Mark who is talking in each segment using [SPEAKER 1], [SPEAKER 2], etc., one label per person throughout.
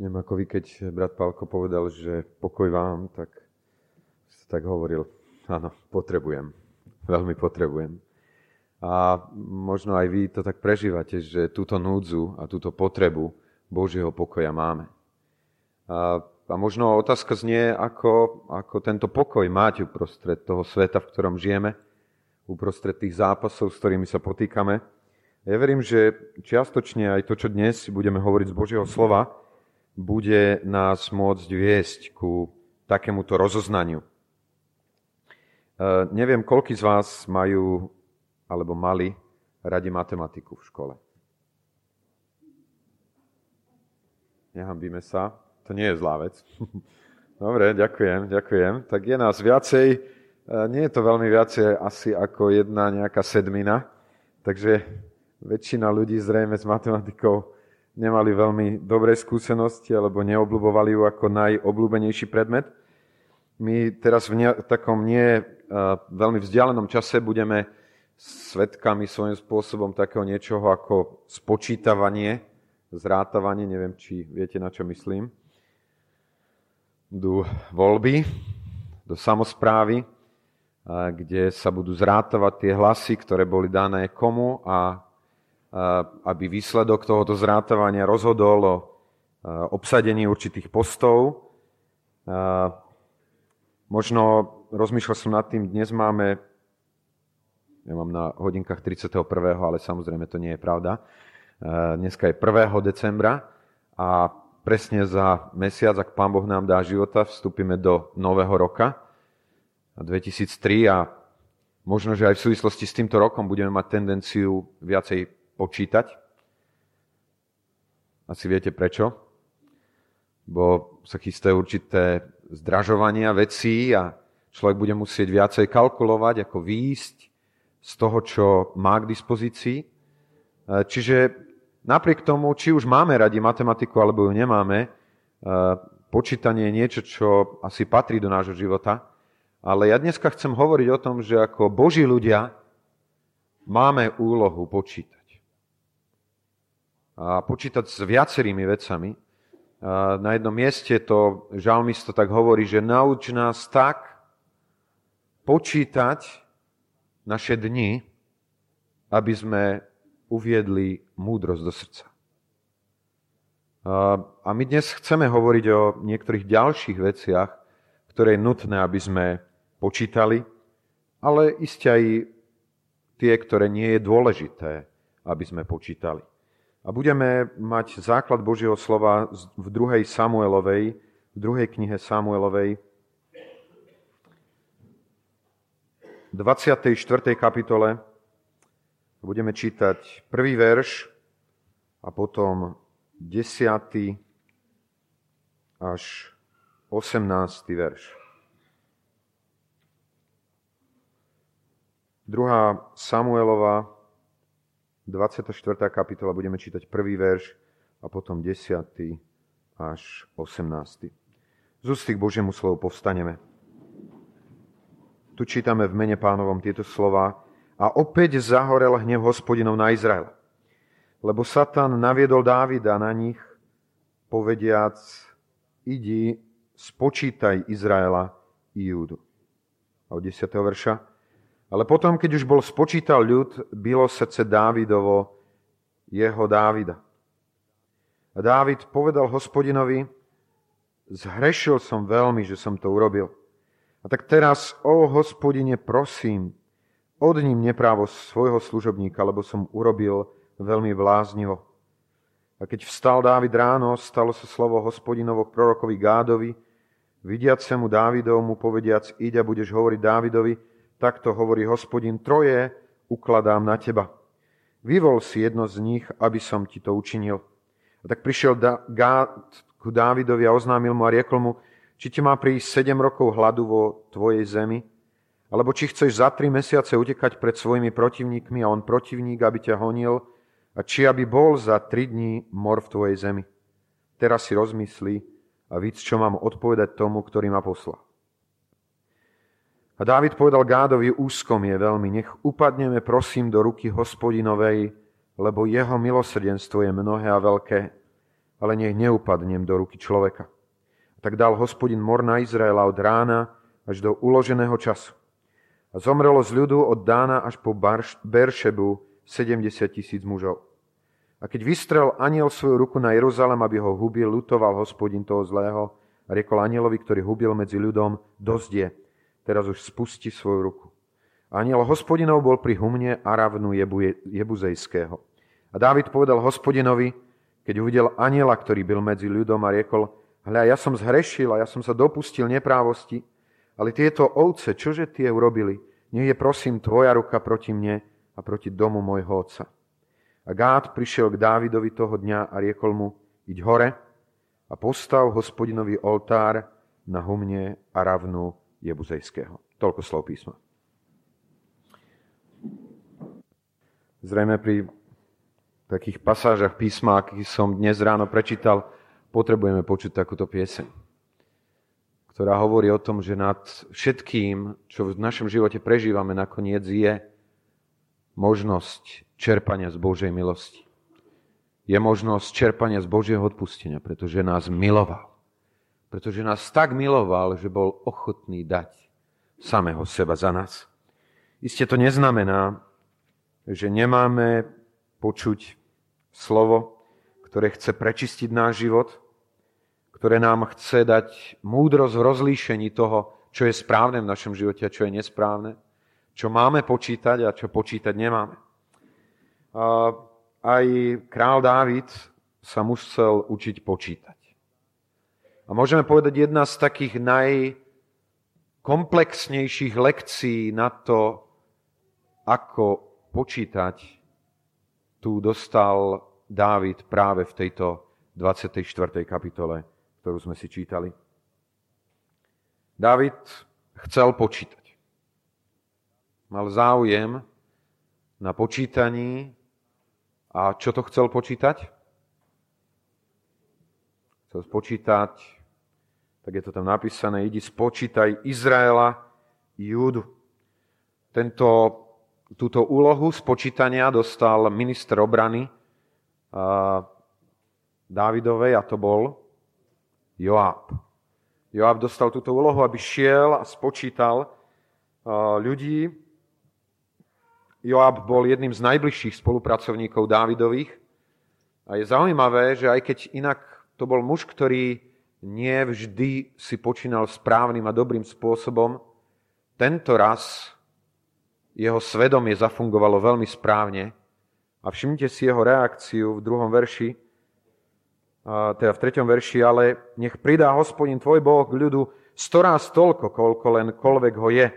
[SPEAKER 1] Neviem, ako vy, keď brat Pálko povedal, že pokoj vám, tak tak hovoril, áno, potrebujem, veľmi potrebujem. A možno aj vy to tak prežívate, že túto núdzu a túto potrebu Božieho pokoja máme. A, a možno otázka znie, ako, ako tento pokoj mať uprostred toho sveta, v ktorom žijeme, uprostred tých zápasov, s ktorými sa potýkame. Ja verím, že čiastočne aj to, čo dnes budeme hovoriť z Božieho slova, bude nás môcť viesť ku takémuto rozoznaniu. Uh, neviem, koľký z vás majú alebo mali radi matematiku v škole. Nehambíme sa. To nie je zlá vec. Dobre, ďakujem, ďakujem. Tak je nás viacej. E, nie je to veľmi viacej asi ako jedna nejaká sedmina. Takže väčšina ľudí zrejme s matematikou nemali veľmi dobré skúsenosti alebo neobľubovali ju ako najobľúbenejší predmet. My teraz v ne- takom nie veľmi vzdialenom čase budeme svetkami svojím spôsobom takého niečoho ako spočítavanie, zrátavanie, neviem, či viete, na čo myslím. Do voľby, do samozprávy, kde sa budú zrátavať tie hlasy, ktoré boli dané komu a aby výsledok tohoto zrátavania rozhodol o obsadení určitých postov. Možno rozmýšľal som nad tým, dnes máme, ja mám na hodinkách 31., ale samozrejme to nie je pravda. Dneska je 1. decembra a presne za mesiac, ak Pán Boh nám dá života, vstúpime do nového roka 2003 a možno, že aj v súvislosti s týmto rokom budeme mať tendenciu viacej počítať. Asi viete prečo? Bo sa chystajú určité zdražovania vecí a človek bude musieť viacej kalkulovať, ako výjsť z toho, čo má k dispozícii. E, čiže napriek tomu, či už máme radi matematiku, alebo ju nemáme, e, počítanie je niečo, čo asi patrí do nášho života. Ale ja dneska chcem hovoriť o tom, že ako Boží ľudia máme úlohu počítať. A počítať s viacerými vecami. Na jednom mieste to žalmisto tak hovorí, že nauč nás tak počítať naše dni, aby sme uviedli múdrosť do srdca. A my dnes chceme hovoriť o niektorých ďalších veciach, ktoré je nutné, aby sme počítali, ale iste aj tie, ktoré nie je dôležité, aby sme počítali. A budeme mať základ Božieho slova v druhej Samuelovej, v druhej knihe Samuelovej, 24. kapitole budeme čítať prvý verš a potom 10. až 18. verš. Druhá Samuelova 24. kapitola budeme čítať prvý verš a potom 10. až 18. Z ústy k Božiemu slovu povstaneme. Tu čítame v mene pánovom tieto slova. A opäť zahorel hnev hospodinov na Izrael. Lebo Satan naviedol Dávida na nich, povediac, idi, spočítaj Izraela i Júdu. A od 10. verša. Ale potom, keď už bol spočítal ľud, bylo srdce Dávidovo jeho Dávida. A Dávid povedal hospodinovi, zhrešil som veľmi, že som to urobil. A tak teraz, o hospodine, prosím, ním neprávo svojho služobníka, lebo som urobil veľmi bláznivo. A keď vstal Dávid ráno, stalo sa slovo hospodinovo prorokovi Gádovi, vidiacemu Dávidovmu povediac, iď a budeš hovoriť Dávidovi, Takto hovorí hospodin, troje ukladám na teba. Vyvol si jedno z nich, aby som ti to učinil. A tak prišiel Gád ku Dávidovi a oznámil mu a riekol mu, či ti má prísť sedem rokov hladu vo tvojej zemi, alebo či chceš za tri mesiace utekať pred svojimi protivníkmi a on protivník, aby ťa honil, a či aby bol za tri dní mor v tvojej zemi. Teraz si rozmyslí a víc, čo mám odpovedať tomu, ktorý ma poslal. A Dávid povedal Gádovi, úzkom je veľmi, nech upadneme prosím do ruky hospodinovej, lebo jeho milosrdenstvo je mnohé a veľké. ale nech neupadnem do ruky človeka. Tak dal hospodin mor na Izraela od rána až do uloženého času. A zomrelo z ľudu od Dána až po Beršebu 70 tisíc mužov. A keď vystrel aniel svoju ruku na Jeruzalem, aby ho hubil, lutoval hospodin toho zlého a riekol anielovi, ktorý hubil medzi ľudom, dosť je, teraz už spusti svoju ruku. Aniel hospodinov bol pri humne Aravnu Jebuzejského. A Dávid povedal hospodinovi, keď uvidel aniela, ktorý byl medzi ľudom a riekol, hľa, ja som zhrešil a ja som sa dopustil neprávosti, ale tieto ovce, čože tie urobili? Nech je prosím tvoja ruka proti mne a proti domu môjho otca. A Gád prišiel k Dávidovi toho dňa a riekol mu, iď hore a postav hospodinový oltár na humne a ravnu Jebuzejského. Toľko slov písma. Zrejme pri takých pasážach písma, akých som dnes ráno prečítal, potrebujeme počuť takúto pieseň, ktorá hovorí o tom, že nad všetkým, čo v našom živote prežívame, nakoniec je možnosť čerpania z Božej milosti. Je možnosť čerpania z Božieho odpustenia, pretože nás miloval. Pretože nás tak miloval, že bol ochotný dať samého seba za nás. Isté to neznamená, že nemáme počuť slovo, ktoré chce prečistiť náš život, ktoré nám chce dať múdrosť v rozlíšení toho, čo je správne v našom živote a čo je nesprávne, čo máme počítať a čo počítať nemáme aj král Dávid sa musel učiť počítať. A môžeme povedať, jedna z takých najkomplexnejších lekcií na to, ako počítať, tu dostal Dávid práve v tejto 24. kapitole, ktorú sme si čítali. Dávid chcel počítať. Mal záujem na počítaní a čo to chcel počítať? Chcel spočítať, tak je to tam napísané, idi spočítaj Izraela i Júdu. Tento, túto úlohu spočítania dostal minister obrany a Dávidovej a to bol Joab. Joab dostal túto úlohu, aby šiel a spočítal ľudí, Joab bol jedným z najbližších spolupracovníkov Dávidových. A je zaujímavé, že aj keď inak to bol muž, ktorý nie vždy si počínal správnym a dobrým spôsobom, tento raz jeho svedomie zafungovalo veľmi správne. A všimnite si jeho reakciu v druhom verši, teda v treťom verši, ale nech pridá hospodin tvoj Boh k ľudu storaz toľko, koľko len koľvek ho je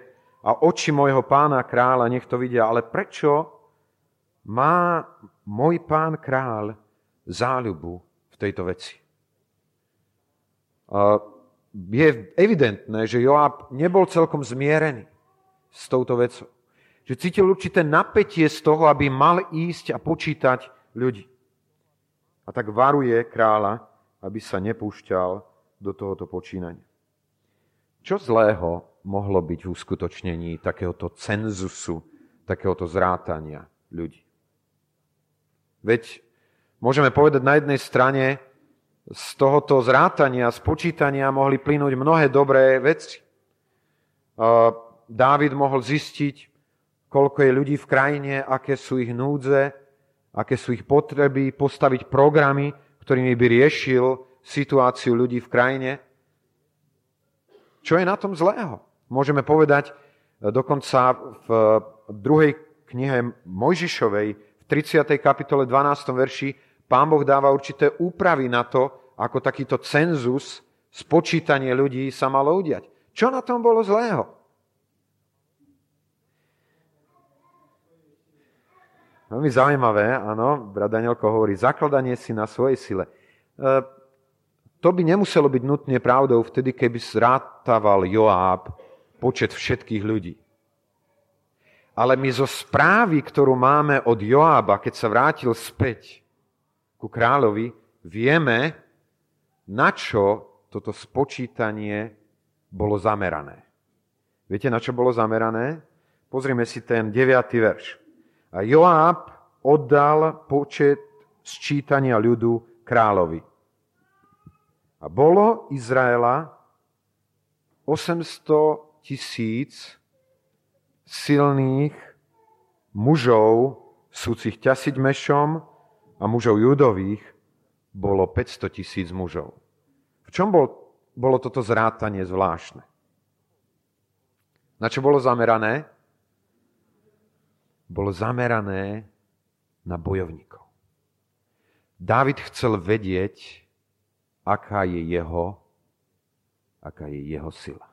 [SPEAKER 1] a oči môjho pána kráľa nech to vidia. Ale prečo má môj pán kráľ záľubu v tejto veci? Je evidentné, že Joab nebol celkom zmierený s touto vecou. Že cítil určité napätie z toho, aby mal ísť a počítať ľudí. A tak varuje kráľa, aby sa nepúšťal do tohoto počínania. Čo zlého mohlo byť v uskutočnení takéhoto cenzusu, takéhoto zrátania ľudí. Veď môžeme povedať na jednej strane, z tohoto zrátania, spočítania mohli plynúť mnohé dobré veci. Dávid mohol zistiť, koľko je ľudí v krajine, aké sú ich núdze, aké sú ich potreby, postaviť programy, ktorými by riešil situáciu ľudí v krajine. Čo je na tom zlého? Môžeme povedať e, dokonca v druhej knihe Mojžišovej, v 30. kapitole 12. verši, pán Boh dáva určité úpravy na to, ako takýto cenzus, spočítanie ľudí sa malo udiať. Čo na tom bolo zlého? Veľmi zaujímavé, áno, brat Danielko hovorí, zakladanie si na svojej sile. E, to by nemuselo byť nutne pravdou vtedy, keby zrátával Joáb počet všetkých ľudí. Ale my zo správy, ktorú máme od Joába, keď sa vrátil späť ku kráľovi, vieme, na čo toto spočítanie bolo zamerané. Viete, na čo bolo zamerané? Pozrime si ten 9. verš. A Joáb oddal počet sčítania ľudu kráľovi. A bolo Izraela 800 tisíc silných mužov, súcich ťasiť mešom a mužov judových bolo 500 tisíc mužov. V čom bol, bolo toto zrátanie zvláštne? Na čo bolo zamerané? Bolo zamerané na bojovníkov. Dávid chcel vedieť, aká je jeho, aká je jeho sila.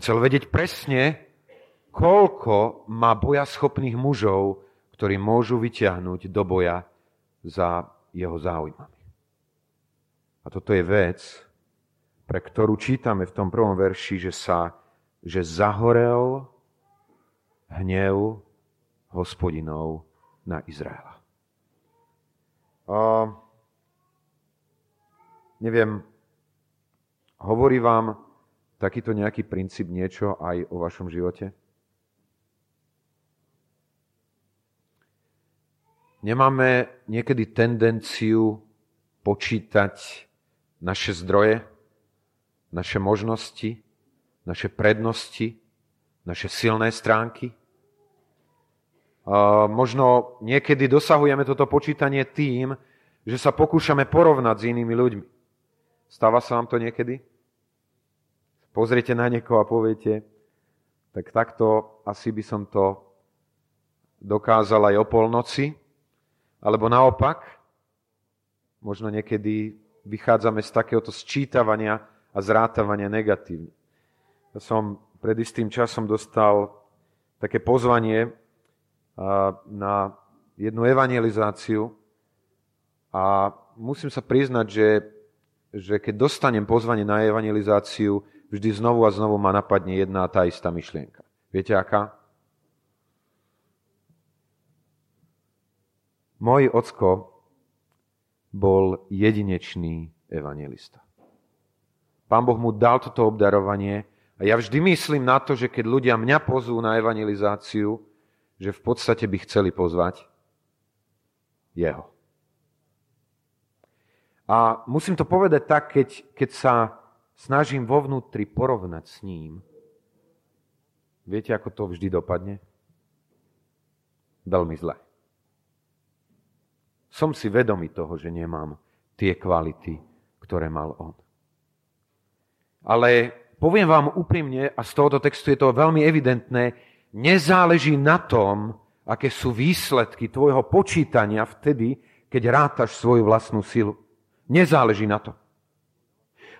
[SPEAKER 1] Chcel vedieť presne, koľko má bojaschopných mužov, ktorí môžu vyťahnuť do boja za jeho záujmami. A toto je vec, pre ktorú čítame v tom prvom verši, že sa že zahorel hnev hospodinov na Izraela. A neviem, hovorí vám takýto nejaký princíp niečo aj o vašom živote? Nemáme niekedy tendenciu počítať naše zdroje, naše možnosti, naše prednosti, naše silné stránky. Možno niekedy dosahujeme toto počítanie tým, že sa pokúšame porovnať s inými ľuďmi. Stáva sa vám to niekedy? Pozriete na niekoho a poviete, tak takto asi by som to dokázal aj o polnoci, alebo naopak, možno niekedy vychádzame z takéhoto sčítavania a zrátavania negatívne. Ja som pred istým časom dostal také pozvanie na jednu evangelizáciu a musím sa priznať, že, že keď dostanem pozvanie na evangelizáciu, vždy znovu a znovu ma napadne jedna a tá istá myšlienka. Viete aká? Môj ocko bol jedinečný evangelista. Pán Boh mu dal toto obdarovanie a ja vždy myslím na to, že keď ľudia mňa pozú na evangelizáciu, že v podstate by chceli pozvať jeho. A musím to povedať tak, keď, keď sa snažím vo vnútri porovnať s ním, viete, ako to vždy dopadne? Veľmi zle som si vedomý toho, že nemám tie kvality, ktoré mal on. Ale poviem vám úprimne, a z tohoto textu je to veľmi evidentné, nezáleží na tom, aké sú výsledky tvojho počítania vtedy, keď rátaš svoju vlastnú silu. Nezáleží na to.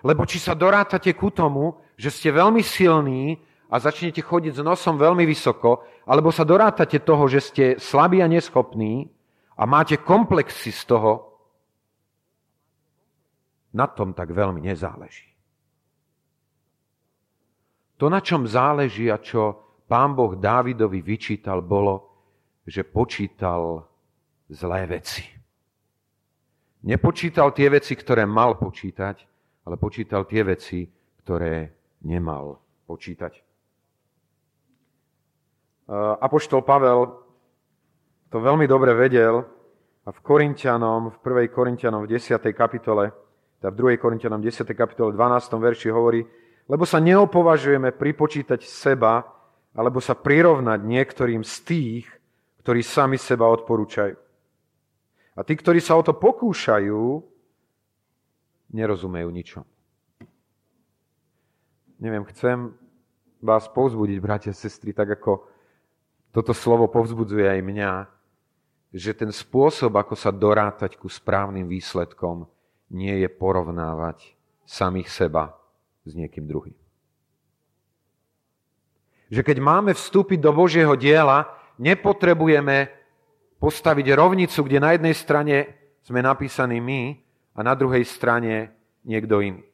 [SPEAKER 1] Lebo či sa dorátate ku tomu, že ste veľmi silní a začnete chodiť s nosom veľmi vysoko, alebo sa dorátate toho, že ste slabí a neschopní, a máte komplexy z toho, na tom tak veľmi nezáleží. To, na čom záleží a čo pán Boh Dávidovi vyčítal, bolo, že počítal zlé veci. Nepočítal tie veci, ktoré mal počítať, ale počítal tie veci, ktoré nemal počítať. Apoštol Pavel to veľmi dobre vedel a v Korintianom, v 1. Korintianom v 10. kapitole, teda v 2. Korintianom 10. kapitole 12. verši hovorí, lebo sa neopovažujeme pripočítať seba, alebo sa prirovnať niektorým z tých, ktorí sami seba odporúčajú. A tí, ktorí sa o to pokúšajú, nerozumejú ničom. Neviem, chcem vás povzbudiť, bratia a sestry, tak ako toto slovo povzbudzuje aj mňa, že ten spôsob, ako sa dorátať ku správnym výsledkom, nie je porovnávať samých seba s niekým druhým. Že keď máme vstúpiť do Božieho diela, nepotrebujeme postaviť rovnicu, kde na jednej strane sme napísaní my a na druhej strane niekto iný.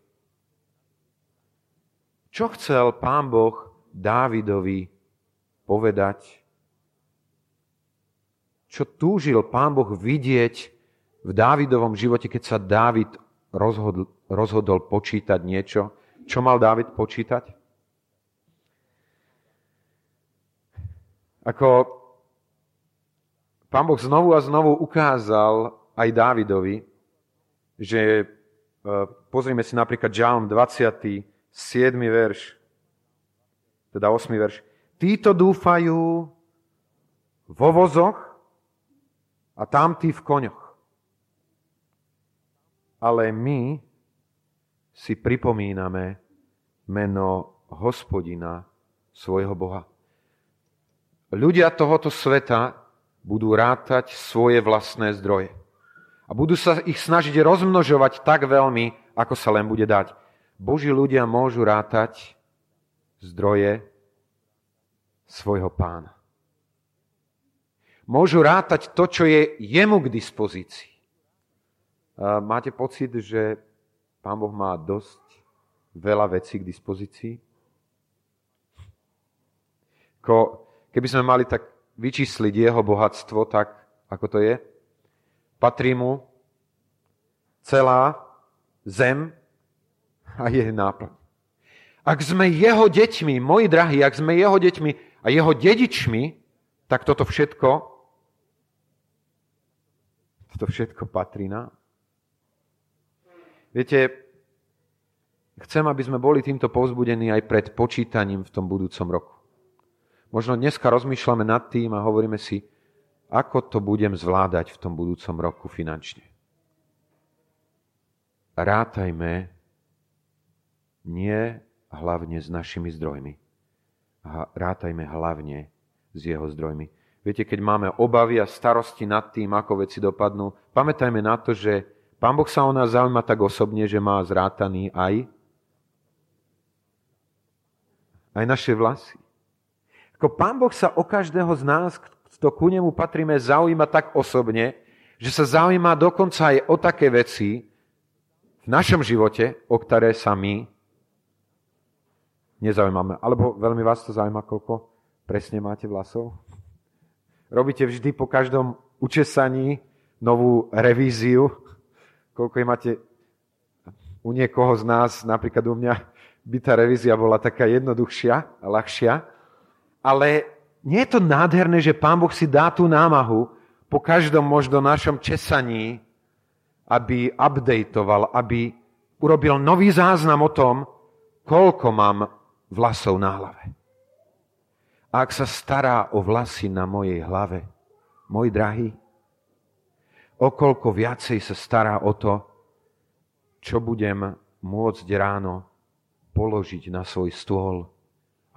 [SPEAKER 1] Čo chcel pán Boh Dávidovi povedať čo túžil pán Boh vidieť v Dávidovom živote, keď sa Dávid rozhodol, rozhodol počítať niečo. Čo mal Dávid počítať? Ako pán Boh znovu a znovu ukázal aj Dávidovi, že pozrime si napríklad Žalm 27. verš, teda 8. verš. Títo dúfajú vo vozoch a tamtí v koňoch. Ale my si pripomíname meno hospodina svojho Boha. Ľudia tohoto sveta budú rátať svoje vlastné zdroje. A budú sa ich snažiť rozmnožovať tak veľmi, ako sa len bude dať. Boží ľudia môžu rátať zdroje svojho pána. Môžu rátať to, čo je jemu k dispozícii. Máte pocit, že pán Boh má dosť veľa vecí k dispozícii? Keby sme mali tak vyčísliť jeho bohatstvo, tak ako to je, patrí mu celá zem a je náplň. Ak sme jeho deťmi, moji drahí, ak sme jeho deťmi a jeho dedičmi, tak toto všetko, toto všetko patrí nám. Viete, chcem, aby sme boli týmto povzbudení aj pred počítaním v tom budúcom roku. Možno dneska rozmýšľame nad tým a hovoríme si, ako to budem zvládať v tom budúcom roku finančne. Rátajme nie hlavne s našimi zdrojmi. Rátajme hlavne s jeho zdrojmi. Viete, keď máme obavy a starosti nad tým, ako veci dopadnú, pamätajme na to, že Pán Boh sa o nás zaujíma tak osobne, že má zrátaný aj aj naše vlasy. Ako Pán Boh sa o každého z nás, kto ku nemu patríme, zaujíma tak osobne, že sa zaujíma dokonca aj o také veci v našom živote, o ktoré sa my nezaujímame. Alebo veľmi vás to zaujíma, koľko presne máte vlasov? Robíte vždy po každom učesaní novú revíziu, koľko je máte u niekoho z nás, napríklad u mňa, by tá revízia bola taká jednoduchšia a ľahšia, ale nie je to nádherné, že Pán Boh si dá tú námahu po každom možno našom česaní, aby updateoval, aby urobil nový záznam o tom, koľko mám vlasov na hlave. Ak sa stará o vlasy na mojej hlave, môj drahý, okolko viacej sa stará o to, čo budem môcť ráno položiť na svoj stôl,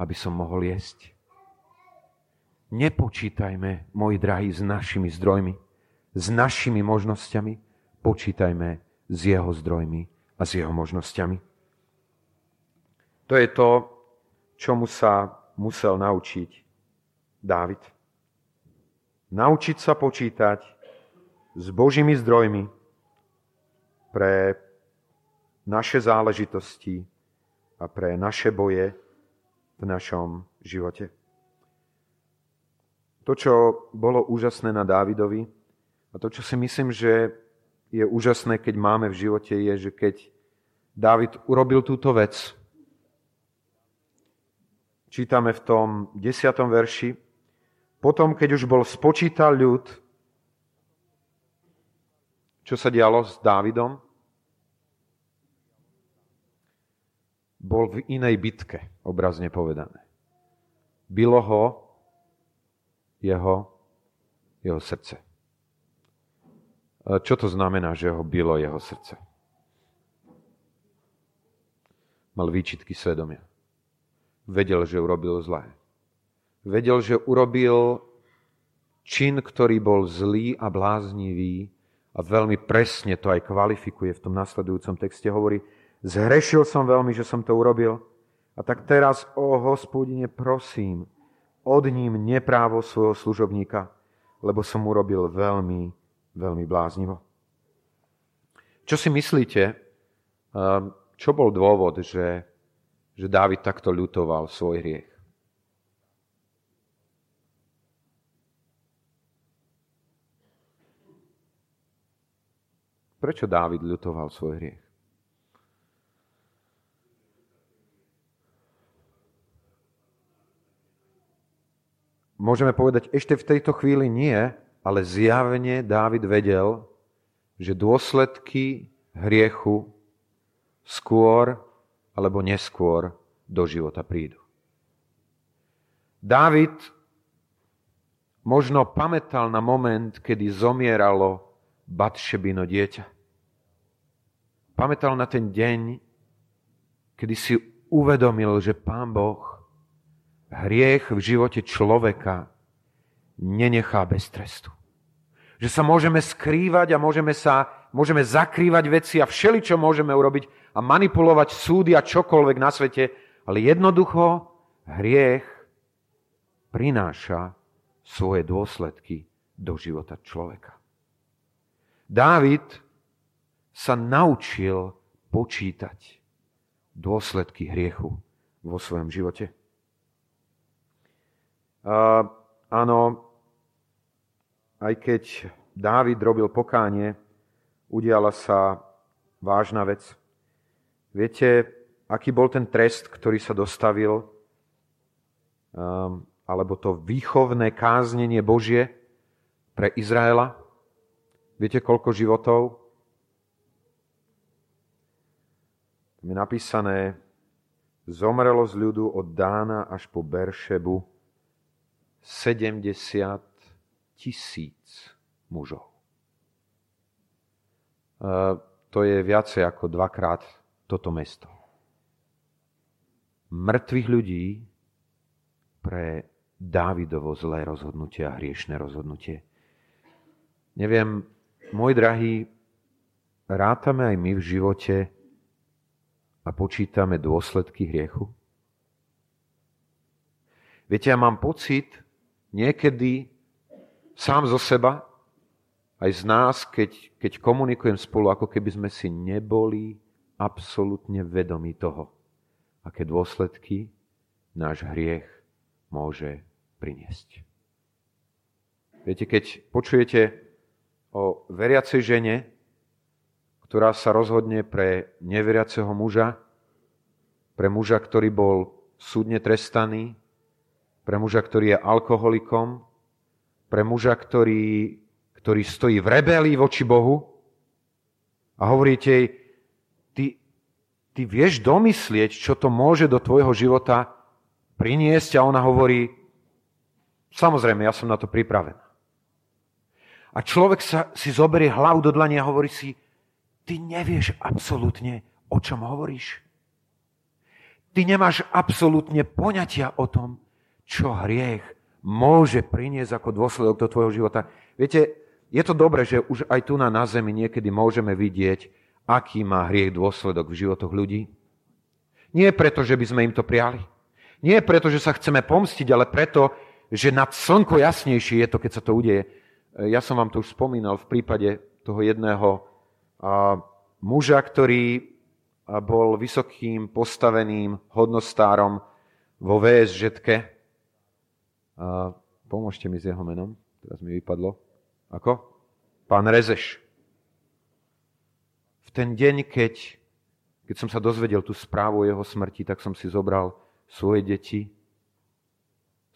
[SPEAKER 1] aby som mohol jesť. Nepočítajme, môj drahý, s našimi zdrojmi, s našimi možnosťami, počítajme s jeho zdrojmi a s jeho možnosťami. To je to, čomu sa musel naučiť Dávid. Naučiť sa počítať s Božími zdrojmi pre naše záležitosti a pre naše boje v našom živote. To, čo bolo úžasné na Dávidovi a to, čo si myslím, že je úžasné, keď máme v živote, je, že keď Dávid urobil túto vec, čítame v tom desiatom verši, potom, keď už bol spočítal ľud, čo sa dialo s Dávidom? Bol v inej bitke, obrazne povedané. Bylo ho jeho, jeho srdce. Čo to znamená, že ho bylo jeho srdce? Mal výčitky svedomia. Vedel, že urobil zlé. Vedel, že urobil čin, ktorý bol zlý a bláznivý a veľmi presne to aj kvalifikuje v tom nasledujúcom texte. Hovorí, zhrešil som veľmi, že som to urobil a tak teraz, o hospodine, prosím, od ním neprávo svojho služobníka, lebo som urobil veľmi, veľmi bláznivo. Čo si myslíte, ehm, čo bol dôvod, že, že Dávid takto ľutoval svoj hriech? Prečo Dávid ľutoval svoj hriech? Môžeme povedať, ešte v tejto chvíli nie, ale zjavne Dávid vedel, že dôsledky hriechu skôr alebo neskôr do života prídu. Dávid možno pamätal na moment, kedy zomieralo Batšebino dieťa. Pamätal na ten deň, kedy si uvedomil, že Pán Boh hriech v živote človeka nenechá bez trestu. Že sa môžeme skrývať a môžeme sa môžeme zakrývať veci a všeli, čo môžeme urobiť a manipulovať súdy a čokoľvek na svete, ale jednoducho hriech prináša svoje dôsledky do života človeka. Dávid sa naučil počítať dôsledky hriechu vo svojom živote. A, áno, aj keď Dávid robil pokánie, udiala sa vážna vec. Viete, aký bol ten trest, ktorý sa dostavil, um, alebo to výchovné káznenie Božie pre Izraela? Viete, koľko životov? Tam je napísané, zomrelo z ľudu od Dána až po Beršebu 70 tisíc mužov. E, to je viacej ako dvakrát toto mesto. Mŕtvych ľudí pre Dávidovo zlé rozhodnutie a hriešné rozhodnutie. Neviem, môj drahý, rátame aj my v živote a počítame dôsledky hriechu? Viete, ja mám pocit niekedy sám zo seba, aj z nás, keď, keď komunikujem spolu, ako keby sme si neboli absolútne vedomi toho, aké dôsledky náš hriech môže priniesť. Viete, keď počujete o veriacej žene, ktorá sa rozhodne pre neveriaceho muža, pre muža, ktorý bol súdne trestaný, pre muža, ktorý je alkoholikom, pre muža, ktorý ktorý stojí v rebelii voči Bohu a hovoríte jej, ty vieš domyslieť, čo to môže do tvojho života priniesť a ona hovorí, samozrejme, ja som na to pripravená. A človek sa, si zoberie hlavu do dlania a hovorí si, ty nevieš absolútne, o čom hovoríš. Ty nemáš absolútne poňatia o tom, čo hriech môže priniesť ako dôsledok do tvojho života. Viete, je to dobré, že už aj tu na, na zemi niekedy môžeme vidieť, aký má hriech dôsledok v životoch ľudí. Nie preto, že by sme im to priali. Nie preto, že sa chceme pomstiť, ale preto, že nad slnko jasnejšie je to, keď sa to udeje. Ja som vám to už spomínal v prípade toho jedného muža, ktorý bol vysokým postaveným hodnostárom vo VSŽ. Pomôžte mi s jeho menom, teraz mi vypadlo. Ako? Pán Rezeš. Ten deň, keď, keď som sa dozvedel tú správu o jeho smrti, tak som si zobral svoje deti.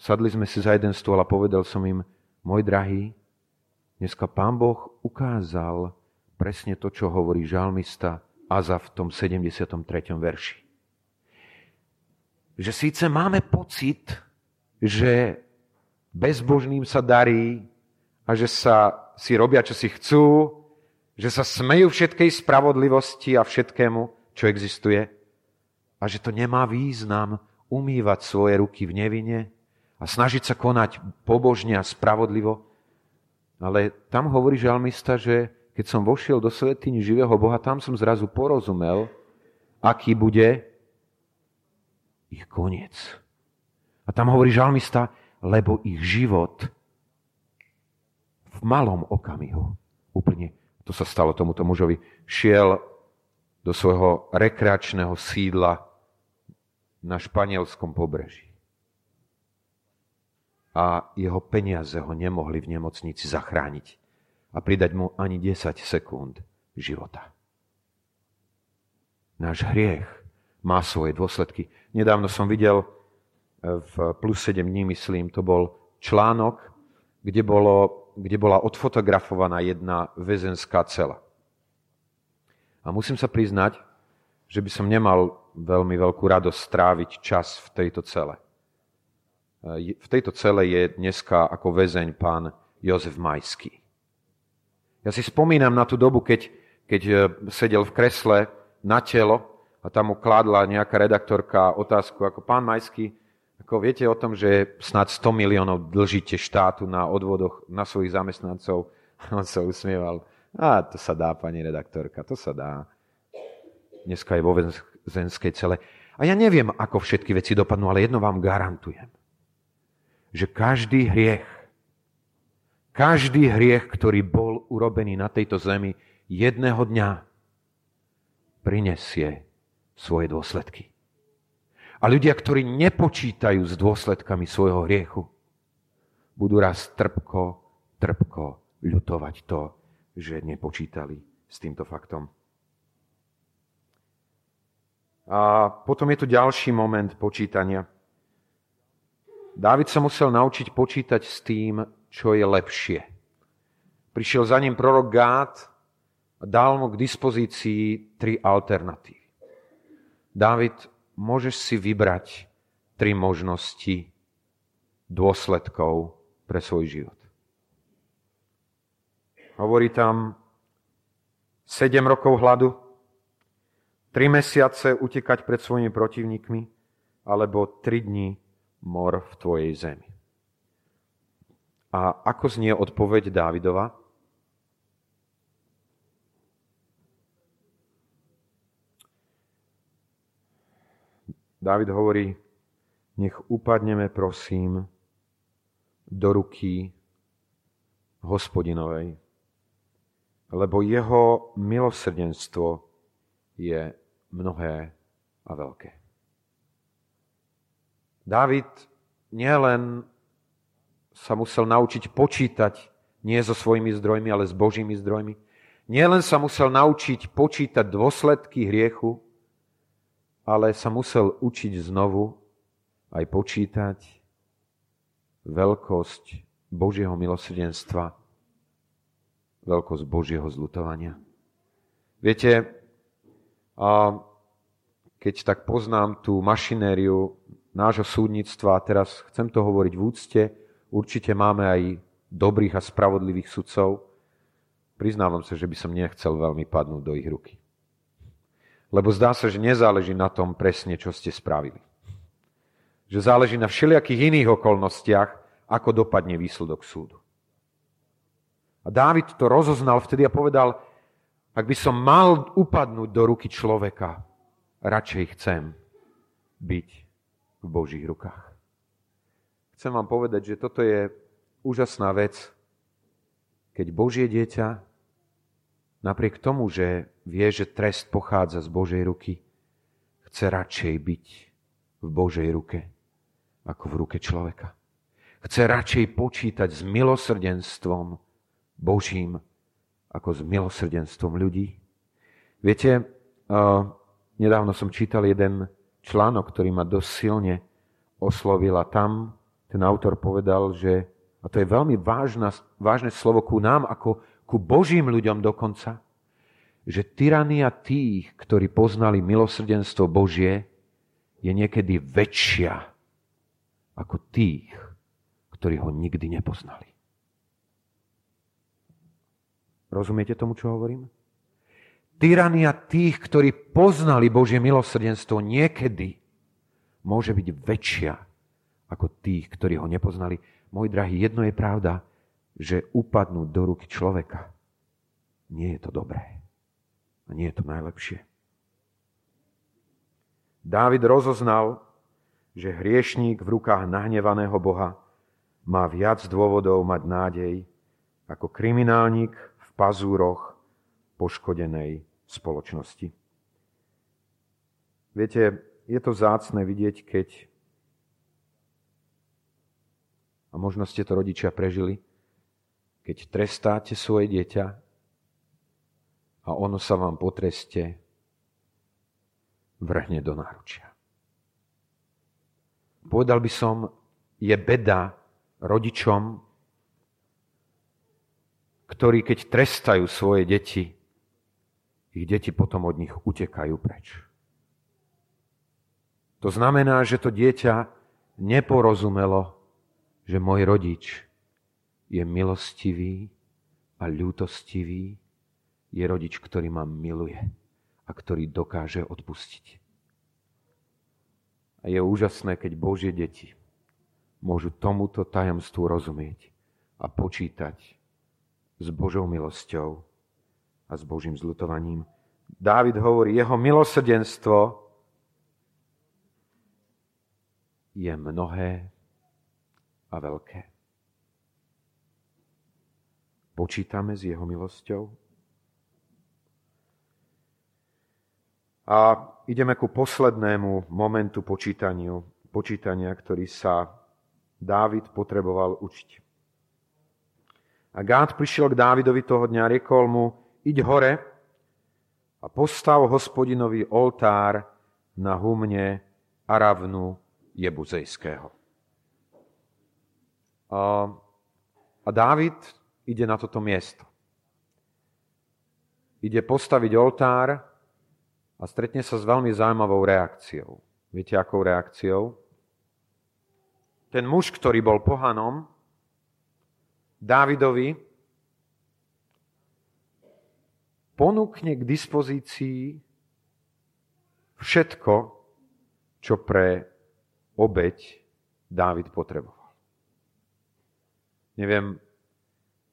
[SPEAKER 1] Sadli sme si za jeden stôl a povedal som im, môj drahý, dneska pán Boh ukázal presne to, čo hovorí žalmista Aza v tom 73. verši. Že síce máme pocit, že bezbožným sa darí, a že sa si robia, čo si chcú, že sa smejú všetkej spravodlivosti a všetkému, čo existuje a že to nemá význam umývať svoje ruky v nevine a snažiť sa konať pobožne a spravodlivo. Ale tam hovorí žalmista, že keď som vošiel do svetiny živého Boha, tam som zrazu porozumel, aký bude ich koniec. A tam hovorí žalmista, lebo ich život v malom okamihu úplne, to sa stalo tomuto mužovi, šiel do svojho rekreačného sídla na španielskom pobreží. A jeho peniaze ho nemohli v nemocnici zachrániť a pridať mu ani 10 sekúnd života. Náš hriech má svoje dôsledky. Nedávno som videl v plus 7 dní, myslím, to bol článok, kde bolo kde bola odfotografovaná jedna väzenská cela. A musím sa priznať, že by som nemal veľmi veľkú radosť stráviť čas v tejto cele. V tejto cele je dneska ako väzeň pán Jozef Majský. Ja si spomínam na tú dobu, keď, keď e, sedel v kresle na telo a tam mu kladla nejaká redaktorka otázku, ako pán Majský, ako viete o tom, že snad 100 miliónov dlžíte štátu na odvodoch na svojich zamestnancov? On sa usmieval. A to sa dá, pani redaktorka, to sa dá. Dneska je vo väzenskej cele. A ja neviem, ako všetky veci dopadnú, ale jedno vám garantujem. Že každý hriech, každý hriech, ktorý bol urobený na tejto zemi, jedného dňa prinesie svoje dôsledky. A ľudia, ktorí nepočítajú s dôsledkami svojho hriechu, budú raz trpko, trpko ľutovať to, že nepočítali s týmto faktom. A potom je tu ďalší moment počítania. Dávid sa musel naučiť počítať s tým, čo je lepšie. Prišiel za ním prorok Gád a dal mu k dispozícii tri alternatívy. Dávid, môžeš si vybrať tri možnosti dôsledkov pre svoj život. Hovorí tam 7 rokov hladu, 3 mesiace utekať pred svojimi protivníkmi, alebo 3 dní mor v tvojej zemi. A ako znie odpoveď Dávidova? Dávid hovorí, nech upadneme, prosím, do ruky hospodinovej lebo jeho milosrdenstvo je mnohé a veľké. Dávid nielen sa musel naučiť počítať nie so svojimi zdrojmi, ale s Božími zdrojmi. Nielen sa musel naučiť počítať dôsledky hriechu, ale sa musel učiť znovu aj počítať veľkosť Božieho milosrdenstva veľkosť Božieho zlutovania. Viete, a keď tak poznám tú mašinériu nášho súdnictva, a teraz chcem to hovoriť v úcte, určite máme aj dobrých a spravodlivých sudcov, priznávam sa, že by som nechcel veľmi padnúť do ich ruky. Lebo zdá sa, že nezáleží na tom presne, čo ste spravili. Že záleží na všelijakých iných okolnostiach, ako dopadne výsledok súdu. A Dávid to rozoznal vtedy a povedal, ak by som mal upadnúť do ruky človeka, radšej chcem byť v Božích rukách. Chcem vám povedať, že toto je úžasná vec, keď Božie dieťa napriek tomu, že vie, že trest pochádza z Božej ruky, chce radšej byť v Božej ruke ako v ruke človeka. Chce radšej počítať s milosrdenstvom, Božím ako s milosrdenstvom ľudí. Viete, nedávno som čítal jeden článok, ktorý ma dosť silne oslovil a tam ten autor povedal, že, a to je veľmi vážna, vážne slovo ku nám, ako ku Božím ľuďom dokonca, že tyrania tých, ktorí poznali milosrdenstvo Božie, je niekedy väčšia ako tých, ktorí ho nikdy nepoznali. Rozumiete tomu, čo hovorím? Tyrania tých, ktorí poznali Božie milosrdenstvo, niekedy môže byť väčšia ako tých, ktorí ho nepoznali. Môj drahý, jedno je pravda, že upadnú do ruky človeka. Nie je to dobré. A nie je to najlepšie. Dávid rozoznal, že hriešník v rukách nahnevaného Boha má viac dôvodov mať nádej ako kriminálnik pazúroch poškodenej spoločnosti. Viete, je to zácne vidieť, keď a možno ste to rodičia prežili, keď trestáte svoje dieťa a ono sa vám po treste vrhne do náručia. Povedal by som, je beda rodičom, ktorí keď trestajú svoje deti, ich deti potom od nich utekajú preč. To znamená, že to dieťa neporozumelo, že môj rodič je milostivý a ľútostivý, je rodič, ktorý ma miluje a ktorý dokáže odpustiť. A je úžasné, keď Božie deti môžu tomuto tajomstvu rozumieť a počítať s Božou milosťou a s Božím zlutovaním. Dávid hovorí, jeho milosrdenstvo je mnohé a veľké. Počítame s jeho milosťou? A ideme ku poslednému momentu počítaniu, počítania, ktorý sa Dávid potreboval učiť. A Gád prišiel k Dávidovi toho dňa, riekol mu, iď hore a postav hospodinovi oltár na humne Aravnu Jebuzejského. A, a Dávid ide na toto miesto. Ide postaviť oltár a stretne sa s veľmi zaujímavou reakciou. Viete, akou reakciou? Ten muž, ktorý bol pohanom, Dávidovi ponúkne k dispozícii všetko, čo pre obeď Dávid potreboval. Neviem,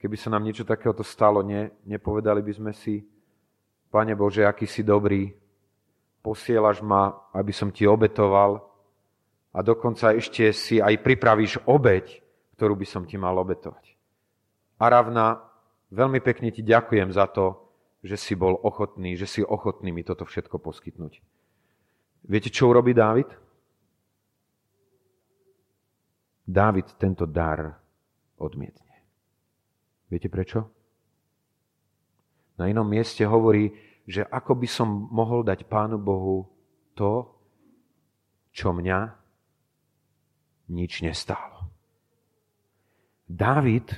[SPEAKER 1] keby sa nám niečo takéhoto stalo, ne, nepovedali by sme si, Pane Bože, aký si dobrý, posielaš ma, aby som ti obetoval a dokonca ešte si aj pripravíš obeď, ktorú by som ti mal obetovať. Aravna, veľmi pekne ti ďakujem za to, že si bol ochotný, že si ochotný mi toto všetko poskytnúť. Viete, čo urobí Dávid? Dávid tento dar odmietne. Viete prečo? Na inom mieste hovorí, že ako by som mohol dať Pánu Bohu to, čo mňa nič nestálo. Dávid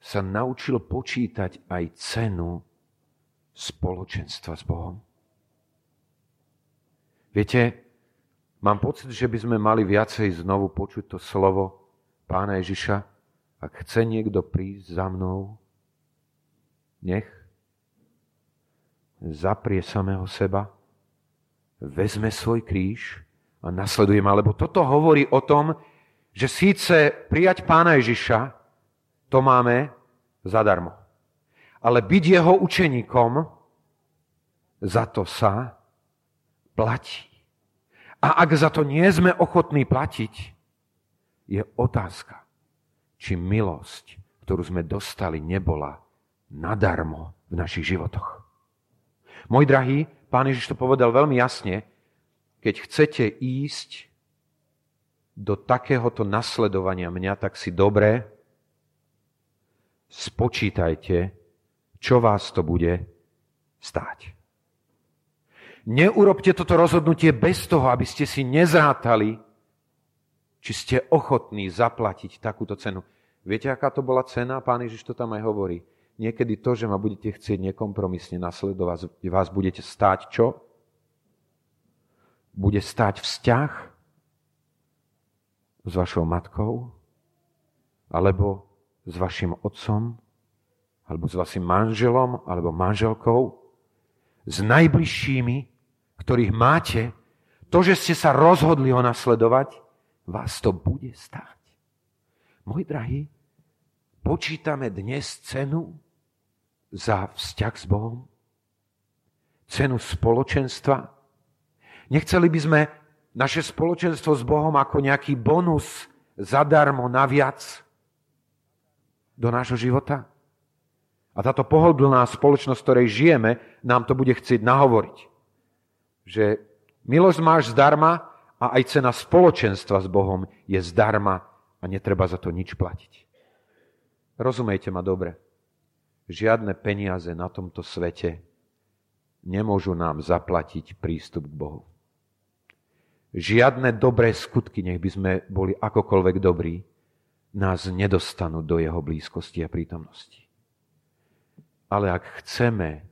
[SPEAKER 1] sa naučil počítať aj cenu spoločenstva s Bohom. Viete, mám pocit, že by sme mali viacej znovu počuť to slovo pána Ježiša, ak chce niekto prísť za mnou, nech zaprie samého seba, vezme svoj kríž a nasleduje ma. Lebo toto hovorí o tom, že síce prijať pána Ježiša, to máme zadarmo. Ale byť jeho učeníkom, za to sa platí. A ak za to nie sme ochotní platiť, je otázka, či milosť, ktorú sme dostali, nebola nadarmo v našich životoch. Môj drahý, pán Ježiš to povedal veľmi jasne, keď chcete ísť do takéhoto nasledovania mňa, tak si dobre spočítajte, čo vás to bude stáť. Neurobte toto rozhodnutie bez toho, aby ste si nezrátali, či ste ochotní zaplatiť takúto cenu. Viete, aká to bola cena? Pán Ježiš to tam aj hovorí. Niekedy to, že ma budete chcieť nekompromisne nasledovať, vás budete stáť čo? Bude stáť vzťah s vašou matkou? Alebo s vašim otcom? Alebo s vašim manželom? Alebo manželkou? S najbližšími, ktorých máte? To, že ste sa rozhodli ho nasledovať, vás to bude stáť. Môj drahý, počítame dnes cenu za vzťah s Bohom? Cenu spoločenstva? Nechceli by sme naše spoločenstvo s Bohom ako nejaký bonus zadarmo naviac do nášho života? A táto pohodlná spoločnosť, v ktorej žijeme, nám to bude chcieť nahovoriť. Že milosť máš zdarma, a aj cena spoločenstva s Bohom je zdarma a netreba za to nič platiť. Rozumejte ma dobre. Žiadne peniaze na tomto svete nemôžu nám zaplatiť prístup k Bohu. Žiadne dobré skutky, nech by sme boli akokoľvek dobrí, nás nedostanú do jeho blízkosti a prítomnosti. Ale ak chceme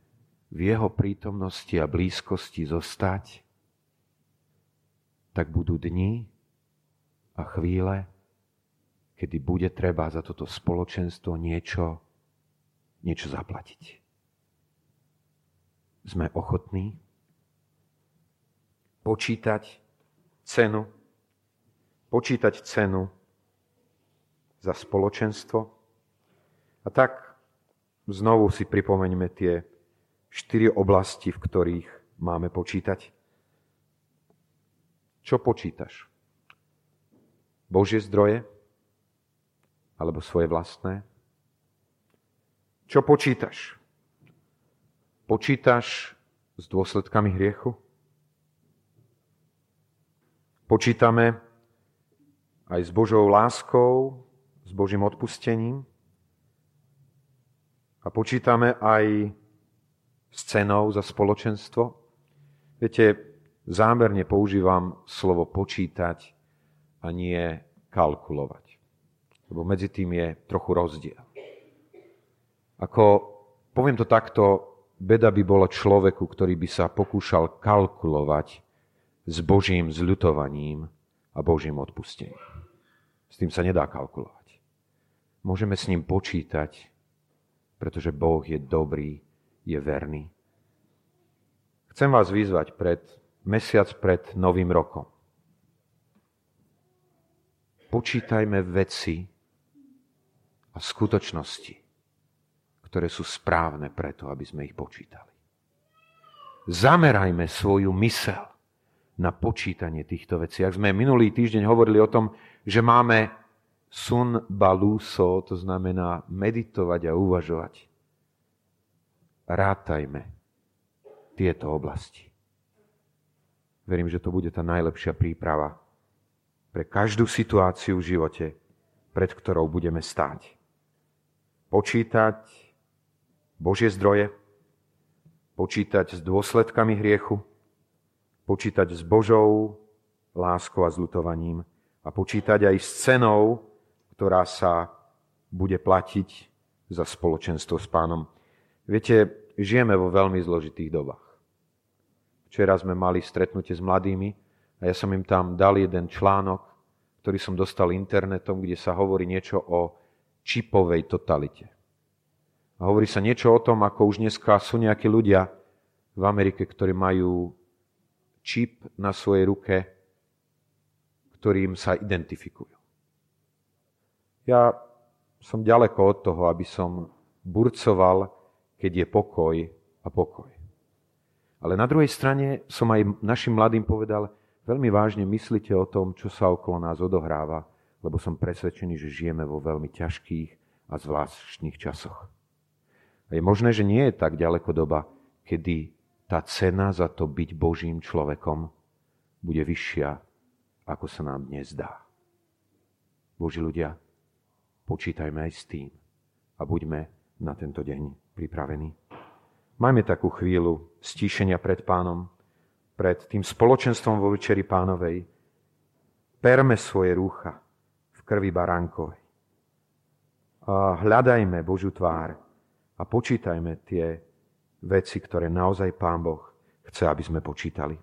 [SPEAKER 1] v jeho prítomnosti a blízkosti zostať, tak budú dni a chvíle, kedy bude treba za toto spoločenstvo niečo, niečo zaplatiť. Sme ochotní počítať cenu, počítať cenu za spoločenstvo. A tak znovu si pripomeňme tie štyri oblasti, v ktorých máme počítať. Čo počítaš? Božie zdroje? alebo svoje vlastné? Čo počítaš? Počítaš s dôsledkami hriechu? Počítame aj s Božou láskou, s Božím odpustením a počítame aj s cenou za spoločenstvo. Viete, zámerne používam slovo počítať a nie kalkulovať lebo medzi tým je trochu rozdiel. Ako, poviem to takto, beda by bolo človeku, ktorý by sa pokúšal kalkulovať s Božím zľutovaním a Božím odpustením. S tým sa nedá kalkulovať. Môžeme s ním počítať, pretože Boh je dobrý, je verný. Chcem vás vyzvať pred mesiac pred Novým rokom. Počítajme veci, a skutočnosti, ktoré sú správne preto, aby sme ich počítali. Zamerajme svoju mysel na počítanie týchto vecí. Ak sme minulý týždeň hovorili o tom, že máme sun baluso, to znamená meditovať a uvažovať. Rátajme tieto oblasti. Verím, že to bude tá najlepšia príprava pre každú situáciu v živote, pred ktorou budeme stáť počítať Božie zdroje, počítať s dôsledkami hriechu, počítať s Božou láskou a zlutovaním a počítať aj s cenou, ktorá sa bude platiť za spoločenstvo s pánom. Viete, žijeme vo veľmi zložitých dobách. Včera sme mali stretnutie s mladými a ja som im tam dal jeden článok, ktorý som dostal internetom, kde sa hovorí niečo o čipovej totalite. A hovorí sa niečo o tom, ako už dneska sú nejakí ľudia v Amerike, ktorí majú čip na svojej ruke, ktorým sa identifikujú. Ja som ďaleko od toho, aby som burcoval, keď je pokoj a pokoj. Ale na druhej strane som aj našim mladým povedal, veľmi vážne myslite o tom, čo sa okolo nás odohráva, lebo som presvedčený, že žijeme vo veľmi ťažkých a zvláštnych časoch. Je možné, že nie je tak ďaleko doba, kedy tá cena za to byť Božím človekom bude vyššia, ako sa nám dnes dá. Boží ľudia, počítajme aj s tým a buďme na tento deň pripravení. Majme takú chvíľu stíšenia pred pánom, pred tým spoločenstvom vo večeri pánovej. Perme svoje rúcha, krvi baránkovej. A hľadajme Božú tvár a počítajme tie veci, ktoré naozaj Pán Boh chce, aby sme počítali.